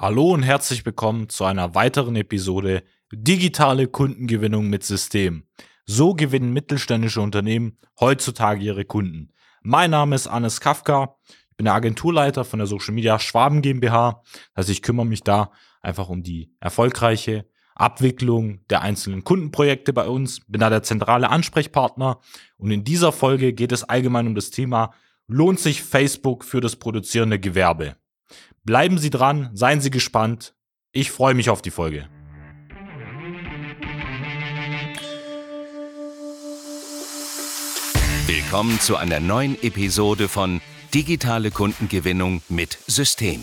Hallo und herzlich willkommen zu einer weiteren Episode Digitale Kundengewinnung mit System. So gewinnen mittelständische Unternehmen heutzutage ihre Kunden. Mein Name ist Anis Kafka. Ich bin der Agenturleiter von der Social Media Schwaben GmbH. Also ich kümmere mich da einfach um die erfolgreiche Abwicklung der einzelnen Kundenprojekte bei uns. Bin da der zentrale Ansprechpartner. Und in dieser Folge geht es allgemein um das Thema, lohnt sich Facebook für das produzierende Gewerbe? Bleiben Sie dran, seien Sie gespannt. Ich freue mich auf die Folge. Willkommen zu einer neuen Episode von Digitale Kundengewinnung mit System.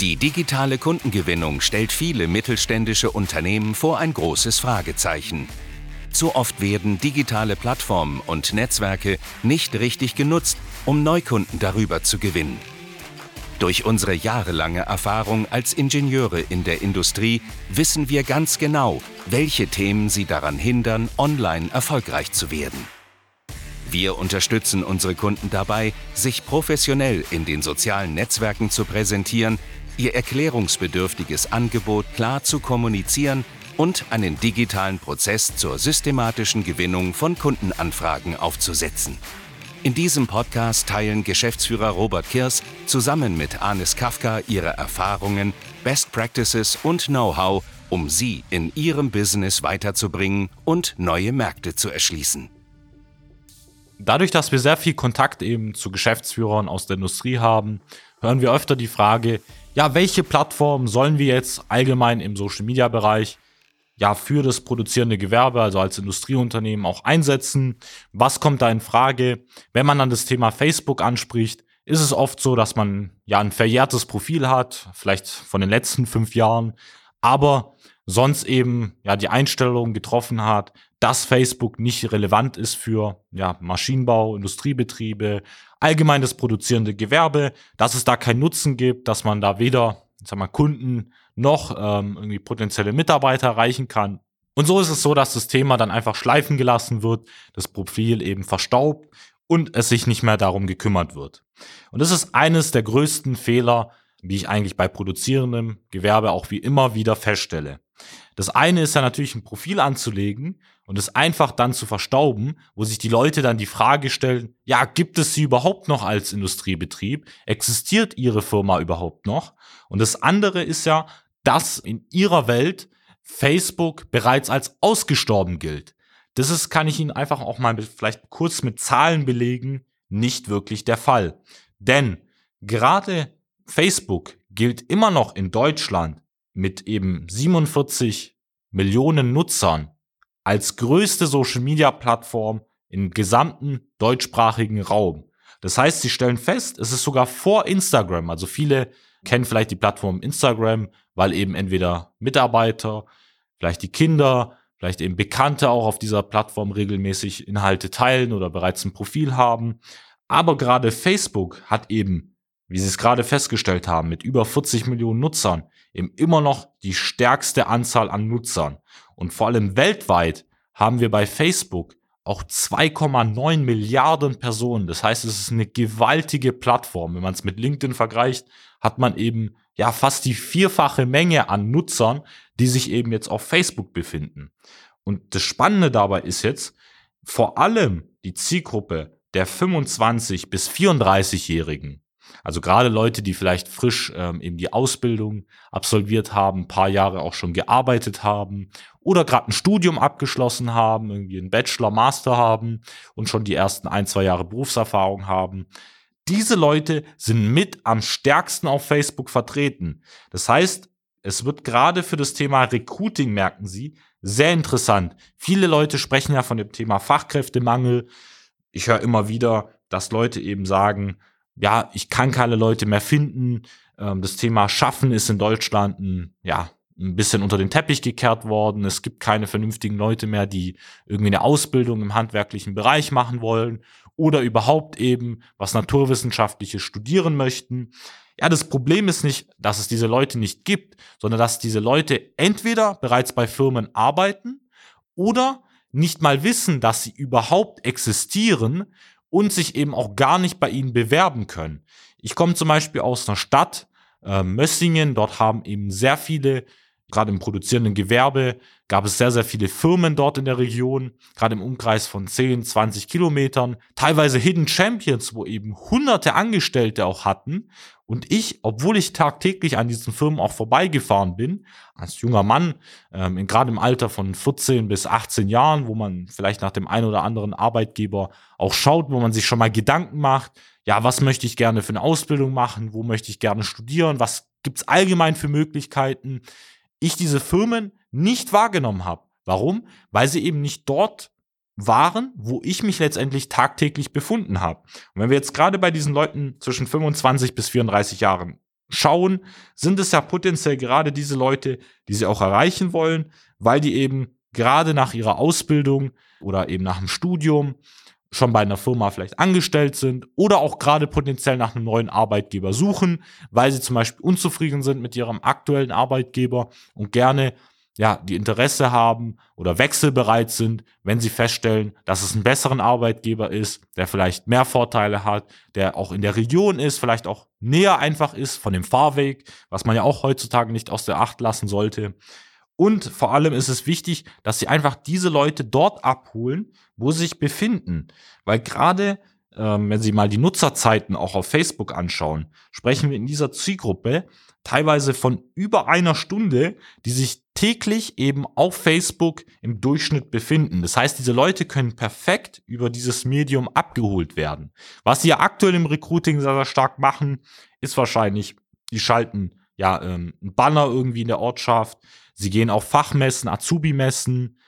Die digitale Kundengewinnung stellt viele mittelständische Unternehmen vor ein großes Fragezeichen. Zu oft werden digitale Plattformen und Netzwerke nicht richtig genutzt, um Neukunden darüber zu gewinnen. Durch unsere jahrelange Erfahrung als Ingenieure in der Industrie wissen wir ganz genau, welche Themen sie daran hindern, online erfolgreich zu werden. Wir unterstützen unsere Kunden dabei, sich professionell in den sozialen Netzwerken zu präsentieren, ihr erklärungsbedürftiges Angebot klar zu kommunizieren und einen digitalen Prozess zur systematischen Gewinnung von Kundenanfragen aufzusetzen. In diesem Podcast teilen Geschäftsführer Robert Kirs zusammen mit Anis Kafka ihre Erfahrungen, Best Practices und Know-how, um sie in ihrem Business weiterzubringen und neue Märkte zu erschließen. Dadurch, dass wir sehr viel Kontakt eben zu Geschäftsführern aus der Industrie haben, hören wir öfter die Frage, ja, welche Plattform sollen wir jetzt allgemein im Social Media Bereich ja für das produzierende Gewerbe, also als Industrieunternehmen auch einsetzen? Was kommt da in Frage? Wenn man dann das Thema Facebook anspricht, ist es oft so, dass man ja ein verjährtes Profil hat, vielleicht von den letzten fünf Jahren, aber sonst eben ja die Einstellung getroffen hat, dass Facebook nicht relevant ist für ja, Maschinenbau, Industriebetriebe, allgemein das produzierende Gewerbe, dass es da keinen Nutzen gibt, dass man da weder sag mal, Kunden noch ähm, irgendwie potenzielle Mitarbeiter erreichen kann. Und so ist es so, dass das Thema dann einfach schleifen gelassen wird, das Profil eben verstaubt und es sich nicht mehr darum gekümmert wird. Und das ist eines der größten Fehler, wie ich eigentlich bei produzierendem Gewerbe auch wie immer wieder feststelle. Das eine ist ja natürlich ein Profil anzulegen und es einfach dann zu verstauben, wo sich die Leute dann die Frage stellen, ja, gibt es sie überhaupt noch als Industriebetrieb? Existiert ihre Firma überhaupt noch? Und das andere ist ja, dass in ihrer Welt Facebook bereits als ausgestorben gilt. Das ist, kann ich Ihnen einfach auch mal vielleicht kurz mit Zahlen belegen, nicht wirklich der Fall. Denn gerade Facebook gilt immer noch in Deutschland mit eben 47 Millionen Nutzern als größte Social-Media-Plattform im gesamten deutschsprachigen Raum. Das heißt, sie stellen fest, es ist sogar vor Instagram. Also viele kennen vielleicht die Plattform Instagram, weil eben entweder Mitarbeiter, vielleicht die Kinder, vielleicht eben Bekannte auch auf dieser Plattform regelmäßig Inhalte teilen oder bereits ein Profil haben. Aber gerade Facebook hat eben, wie Sie es gerade festgestellt haben, mit über 40 Millionen Nutzern eben immer noch die stärkste Anzahl an Nutzern. Und vor allem weltweit haben wir bei Facebook auch 2,9 Milliarden Personen. Das heißt, es ist eine gewaltige Plattform. Wenn man es mit LinkedIn vergleicht, hat man eben ja fast die vierfache Menge an Nutzern, die sich eben jetzt auf Facebook befinden. Und das Spannende dabei ist jetzt, vor allem die Zielgruppe der 25 bis 34-Jährigen also gerade Leute, die vielleicht frisch ähm, eben die Ausbildung absolviert haben, ein paar Jahre auch schon gearbeitet haben oder gerade ein Studium abgeschlossen haben, irgendwie einen Bachelor, Master haben und schon die ersten ein, zwei Jahre Berufserfahrung haben. Diese Leute sind mit am stärksten auf Facebook vertreten. Das heißt, es wird gerade für das Thema Recruiting, merken Sie, sehr interessant. Viele Leute sprechen ja von dem Thema Fachkräftemangel. Ich höre immer wieder, dass Leute eben sagen, ja, ich kann keine Leute mehr finden. Ähm, das Thema Schaffen ist in Deutschland ein, ja, ein bisschen unter den Teppich gekehrt worden. Es gibt keine vernünftigen Leute mehr, die irgendwie eine Ausbildung im handwerklichen Bereich machen wollen oder überhaupt eben was Naturwissenschaftliches studieren möchten. Ja, das Problem ist nicht, dass es diese Leute nicht gibt, sondern dass diese Leute entweder bereits bei Firmen arbeiten oder nicht mal wissen, dass sie überhaupt existieren und sich eben auch gar nicht bei ihnen bewerben können. Ich komme zum Beispiel aus einer Stadt, äh, Mössingen. Dort haben eben sehr viele gerade im produzierenden Gewerbe gab es sehr, sehr viele Firmen dort in der Region, gerade im Umkreis von 10, 20 Kilometern, teilweise Hidden Champions, wo eben hunderte Angestellte auch hatten. Und ich, obwohl ich tagtäglich an diesen Firmen auch vorbeigefahren bin, als junger Mann, ähm, gerade im Alter von 14 bis 18 Jahren, wo man vielleicht nach dem einen oder anderen Arbeitgeber auch schaut, wo man sich schon mal Gedanken macht, ja, was möchte ich gerne für eine Ausbildung machen, wo möchte ich gerne studieren, was gibt's allgemein für Möglichkeiten, ich diese Firmen nicht wahrgenommen habe. Warum? Weil sie eben nicht dort waren, wo ich mich letztendlich tagtäglich befunden habe. Und wenn wir jetzt gerade bei diesen Leuten zwischen 25 bis 34 Jahren schauen, sind es ja potenziell gerade diese Leute, die sie auch erreichen wollen, weil die eben gerade nach ihrer Ausbildung oder eben nach dem Studium schon bei einer Firma vielleicht angestellt sind oder auch gerade potenziell nach einem neuen Arbeitgeber suchen, weil sie zum Beispiel unzufrieden sind mit ihrem aktuellen Arbeitgeber und gerne ja, die Interesse haben oder wechselbereit sind, wenn sie feststellen, dass es einen besseren Arbeitgeber ist, der vielleicht mehr Vorteile hat, der auch in der Region ist, vielleicht auch näher einfach ist von dem Fahrweg, was man ja auch heutzutage nicht aus der Acht lassen sollte. Und vor allem ist es wichtig, dass sie einfach diese Leute dort abholen, wo sie sich befinden. Weil gerade, ähm, wenn Sie mal die Nutzerzeiten auch auf Facebook anschauen, sprechen wir in dieser Zielgruppe teilweise von über einer Stunde, die sich täglich eben auf Facebook im Durchschnitt befinden. Das heißt, diese Leute können perfekt über dieses Medium abgeholt werden. Was sie ja aktuell im Recruiting sehr, sehr stark machen, ist wahrscheinlich, die schalten ja ähm, ein Banner irgendwie in der Ortschaft, Sie gehen auf Fachmessen, Azubi-Messen.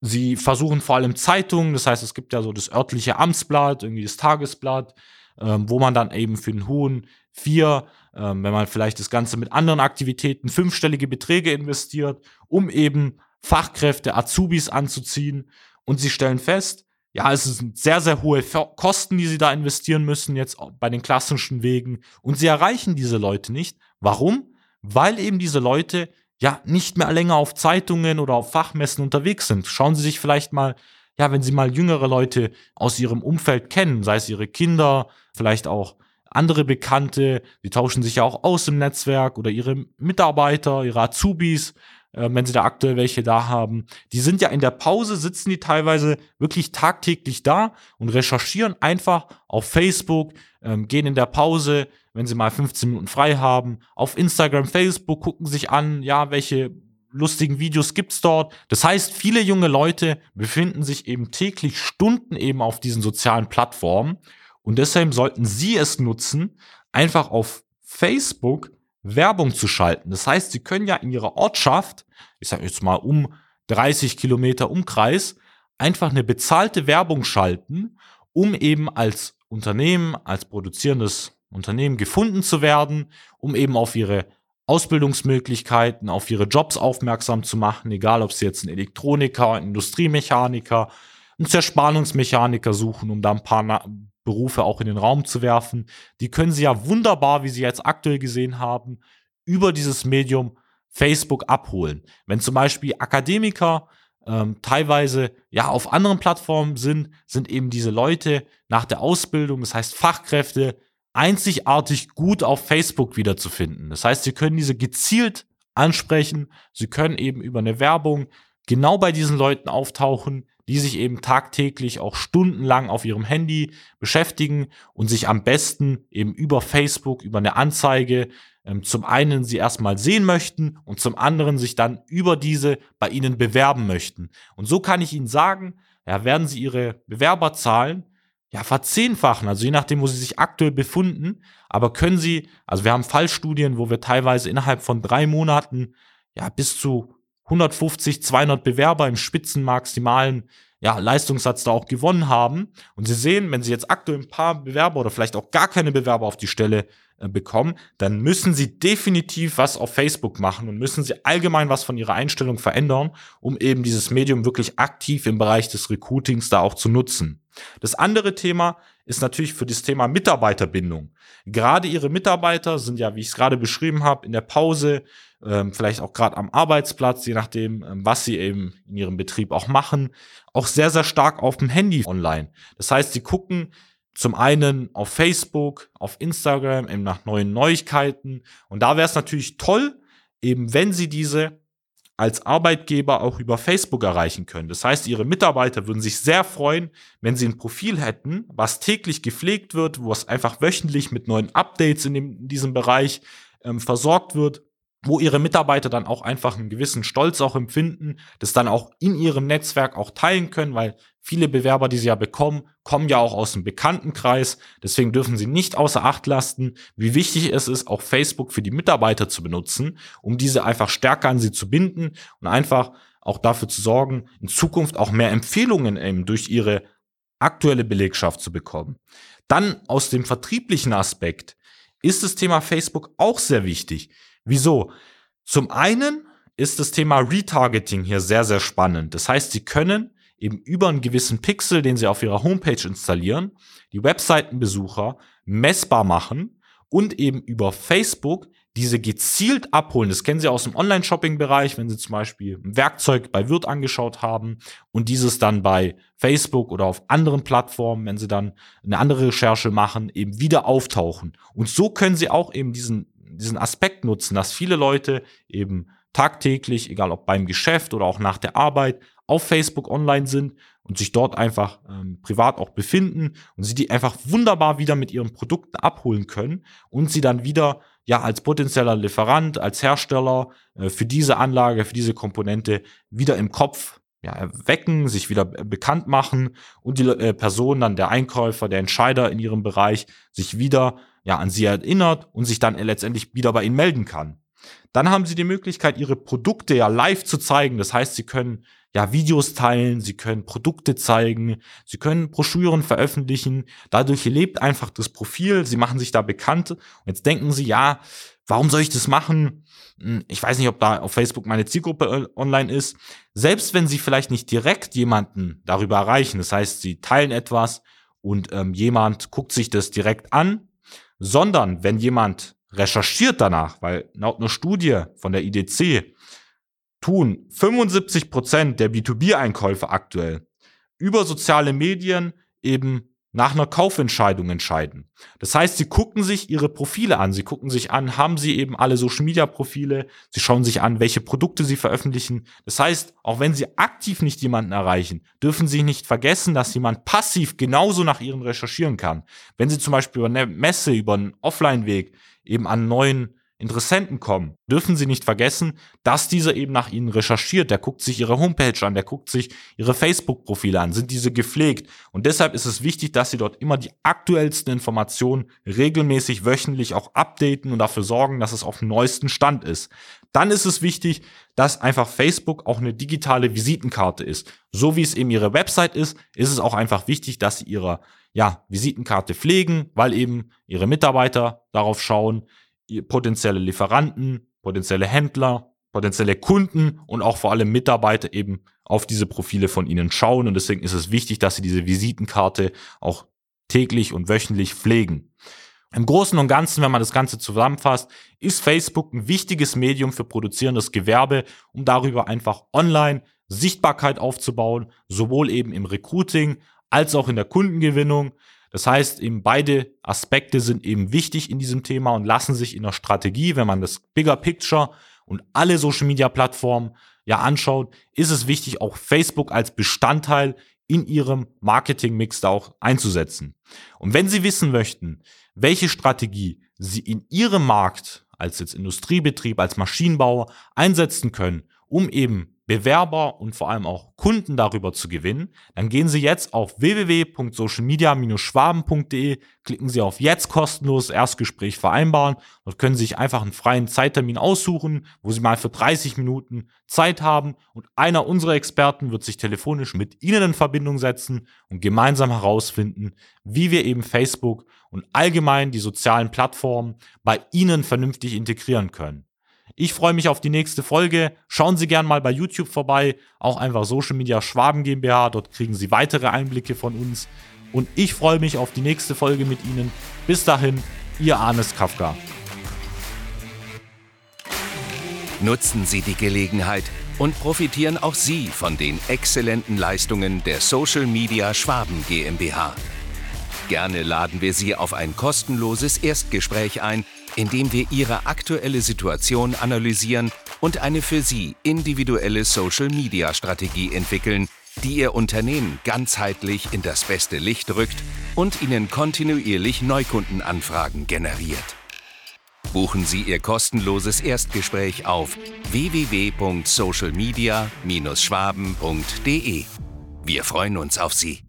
Sie versuchen vor allem Zeitungen, das heißt, es gibt ja so das örtliche Amtsblatt, irgendwie das Tagesblatt, ähm, wo man dann eben für den hohen vier, ähm, wenn man vielleicht das Ganze mit anderen Aktivitäten fünfstellige Beträge investiert, um eben Fachkräfte, Azubis anzuziehen. Und sie stellen fest, ja, es sind sehr, sehr hohe Kosten, die sie da investieren müssen, jetzt bei den klassischen Wegen. Und sie erreichen diese Leute nicht. Warum? Weil eben diese Leute ja nicht mehr länger auf Zeitungen oder auf Fachmessen unterwegs sind. Schauen Sie sich vielleicht mal, ja, wenn Sie mal jüngere Leute aus Ihrem Umfeld kennen, sei es Ihre Kinder, vielleicht auch andere Bekannte, die tauschen sich ja auch aus im Netzwerk oder ihre Mitarbeiter, ihre Azubis, äh, wenn sie da aktuell welche da haben. Die sind ja in der Pause, sitzen die teilweise wirklich tagtäglich da und recherchieren einfach auf Facebook, ähm, gehen in der Pause, wenn sie mal 15 Minuten frei haben, auf Instagram, Facebook, gucken sich an, ja, welche lustigen Videos gibt's dort. Das heißt, viele junge Leute befinden sich eben täglich Stunden eben auf diesen sozialen Plattformen und deshalb sollten sie es nutzen, einfach auf Facebook Werbung zu schalten. Das heißt, sie können ja in ihrer Ortschaft, ich sage jetzt mal um 30 Kilometer Umkreis, einfach eine bezahlte Werbung schalten, um eben als Unternehmen, als produzierendes Unternehmen gefunden zu werden, um eben auf ihre Ausbildungsmöglichkeiten, auf ihre Jobs aufmerksam zu machen, egal ob sie jetzt ein Elektroniker, ein Industriemechaniker, ein Zerspannungsmechaniker suchen, um da ein paar Na Berufe auch in den Raum zu werfen. Die können sie ja wunderbar, wie sie jetzt aktuell gesehen haben, über dieses Medium Facebook abholen. Wenn zum Beispiel Akademiker ähm, teilweise ja auf anderen Plattformen sind, sind eben diese Leute nach der Ausbildung, das heißt Fachkräfte, einzigartig gut auf Facebook wiederzufinden. Das heißt, Sie können diese gezielt ansprechen, Sie können eben über eine Werbung genau bei diesen Leuten auftauchen, die sich eben tagtäglich auch stundenlang auf ihrem Handy beschäftigen und sich am besten eben über Facebook, über eine Anzeige zum einen sie erstmal sehen möchten und zum anderen sich dann über diese bei ihnen bewerben möchten. Und so kann ich Ihnen sagen, ja, werden Sie Ihre Bewerberzahlen ja, verzehnfachen, also je nachdem, wo sie sich aktuell befinden. Aber können sie, also wir haben Fallstudien, wo wir teilweise innerhalb von drei Monaten ja bis zu 150, 200 Bewerber im spitzenmaximalen ja, Leistungssatz da auch gewonnen haben. Und Sie sehen, wenn Sie jetzt aktuell ein paar Bewerber oder vielleicht auch gar keine Bewerber auf die Stelle bekommen, dann müssen Sie definitiv was auf Facebook machen und müssen Sie allgemein was von Ihrer Einstellung verändern, um eben dieses Medium wirklich aktiv im Bereich des Recruitings da auch zu nutzen. Das andere Thema ist natürlich für das Thema Mitarbeiterbindung. Gerade Ihre Mitarbeiter sind ja, wie ich es gerade beschrieben habe, in der Pause, ähm, vielleicht auch gerade am Arbeitsplatz, je nachdem, ähm, was Sie eben in Ihrem Betrieb auch machen, auch sehr, sehr stark auf dem Handy online. Das heißt, Sie gucken zum einen auf Facebook, auf Instagram, eben nach neuen Neuigkeiten. Und da wäre es natürlich toll, eben wenn Sie diese als Arbeitgeber auch über Facebook erreichen können. Das heißt, Ihre Mitarbeiter würden sich sehr freuen, wenn Sie ein Profil hätten, was täglich gepflegt wird, wo es einfach wöchentlich mit neuen Updates in, dem, in diesem Bereich ähm, versorgt wird wo ihre Mitarbeiter dann auch einfach einen gewissen Stolz auch empfinden, das dann auch in ihrem Netzwerk auch teilen können, weil viele Bewerber, die sie ja bekommen, kommen ja auch aus dem Bekanntenkreis. Deswegen dürfen sie nicht außer Acht lassen, wie wichtig es ist, auch Facebook für die Mitarbeiter zu benutzen, um diese einfach stärker an sie zu binden und einfach auch dafür zu sorgen, in Zukunft auch mehr Empfehlungen eben durch ihre aktuelle Belegschaft zu bekommen. Dann aus dem vertrieblichen Aspekt ist das Thema Facebook auch sehr wichtig. Wieso? Zum einen ist das Thema Retargeting hier sehr, sehr spannend. Das heißt, Sie können eben über einen gewissen Pixel, den Sie auf Ihrer Homepage installieren, die Webseitenbesucher messbar machen und eben über Facebook diese gezielt abholen. Das kennen Sie aus dem Online-Shopping-Bereich, wenn Sie zum Beispiel ein Werkzeug bei Wirt angeschaut haben und dieses dann bei Facebook oder auf anderen Plattformen, wenn Sie dann eine andere Recherche machen, eben wieder auftauchen. Und so können Sie auch eben diesen diesen Aspekt nutzen, dass viele Leute eben tagtäglich, egal ob beim Geschäft oder auch nach der Arbeit, auf Facebook online sind und sich dort einfach ähm, privat auch befinden und sie die einfach wunderbar wieder mit ihren Produkten abholen können und sie dann wieder ja als potenzieller Lieferant, als Hersteller äh, für diese Anlage, für diese Komponente wieder im Kopf ja, wecken, sich wieder bekannt machen und die äh, Person dann der Einkäufer, der Entscheider in ihrem Bereich sich wieder ja, an sie erinnert und sich dann letztendlich wieder bei ihnen melden kann. Dann haben sie die Möglichkeit, ihre Produkte ja live zu zeigen. Das heißt, sie können ja Videos teilen, sie können Produkte zeigen, sie können Broschüren veröffentlichen. Dadurch lebt einfach das Profil, sie machen sich da bekannt. Und jetzt denken sie, ja, warum soll ich das machen? Hm, ich weiß nicht, ob da auf Facebook meine Zielgruppe online ist. Selbst wenn sie vielleicht nicht direkt jemanden darüber erreichen, das heißt, sie teilen etwas und ähm, jemand guckt sich das direkt an, sondern wenn jemand recherchiert danach, weil laut einer Studie von der IDC tun 75 Prozent der B2B-Einkäufe aktuell über soziale Medien eben nach einer Kaufentscheidung entscheiden. Das heißt, sie gucken sich ihre Profile an. Sie gucken sich an, haben sie eben alle Social Media Profile. Sie schauen sich an, welche Produkte sie veröffentlichen. Das heißt, auch wenn sie aktiv nicht jemanden erreichen, dürfen sie nicht vergessen, dass jemand passiv genauso nach ihren recherchieren kann. Wenn sie zum Beispiel über eine Messe, über einen Offline-Weg eben an neuen Interessenten kommen, dürfen Sie nicht vergessen, dass dieser eben nach Ihnen recherchiert. Der guckt sich Ihre Homepage an, der guckt sich Ihre Facebook-Profile an, sind diese gepflegt. Und deshalb ist es wichtig, dass Sie dort immer die aktuellsten Informationen regelmäßig wöchentlich auch updaten und dafür sorgen, dass es auf dem neuesten Stand ist. Dann ist es wichtig, dass einfach Facebook auch eine digitale Visitenkarte ist. So wie es eben Ihre Website ist, ist es auch einfach wichtig, dass Sie Ihre ja, Visitenkarte pflegen, weil eben Ihre Mitarbeiter darauf schauen, potenzielle Lieferanten, potenzielle Händler, potenzielle Kunden und auch vor allem Mitarbeiter eben auf diese Profile von ihnen schauen. Und deswegen ist es wichtig, dass sie diese Visitenkarte auch täglich und wöchentlich pflegen. Im Großen und Ganzen, wenn man das Ganze zusammenfasst, ist Facebook ein wichtiges Medium für produzierendes Gewerbe, um darüber einfach online Sichtbarkeit aufzubauen, sowohl eben im Recruiting als auch in der Kundengewinnung. Das heißt, eben beide Aspekte sind eben wichtig in diesem Thema und lassen sich in der Strategie, wenn man das Bigger Picture und alle Social Media Plattformen ja anschaut, ist es wichtig, auch Facebook als Bestandteil in ihrem Marketingmix da auch einzusetzen. Und wenn Sie wissen möchten, welche Strategie Sie in Ihrem Markt als jetzt Industriebetrieb, als Maschinenbauer einsetzen können, um eben Bewerber und vor allem auch Kunden darüber zu gewinnen, dann gehen Sie jetzt auf www.socialmedia-schwaben.de, klicken Sie auf jetzt kostenlos Erstgespräch vereinbaren. Dort können sich einfach einen freien Zeittermin aussuchen, wo Sie mal für 30 Minuten Zeit haben und einer unserer Experten wird sich telefonisch mit Ihnen in Verbindung setzen und gemeinsam herausfinden, wie wir eben Facebook und allgemein die sozialen Plattformen bei Ihnen vernünftig integrieren können. Ich freue mich auf die nächste Folge. Schauen Sie gern mal bei YouTube vorbei. Auch einfach Social Media Schwaben GmbH. Dort kriegen Sie weitere Einblicke von uns. Und ich freue mich auf die nächste Folge mit Ihnen. Bis dahin, Ihr Arnes Kafka. Nutzen Sie die Gelegenheit und profitieren auch Sie von den exzellenten Leistungen der Social Media Schwaben GmbH. Gerne laden wir Sie auf ein kostenloses Erstgespräch ein, in dem wir Ihre aktuelle Situation analysieren und eine für Sie individuelle Social-Media-Strategie entwickeln, die Ihr Unternehmen ganzheitlich in das beste Licht rückt und Ihnen kontinuierlich Neukundenanfragen generiert. Buchen Sie Ihr kostenloses Erstgespräch auf www.socialmedia-schwaben.de. Wir freuen uns auf Sie.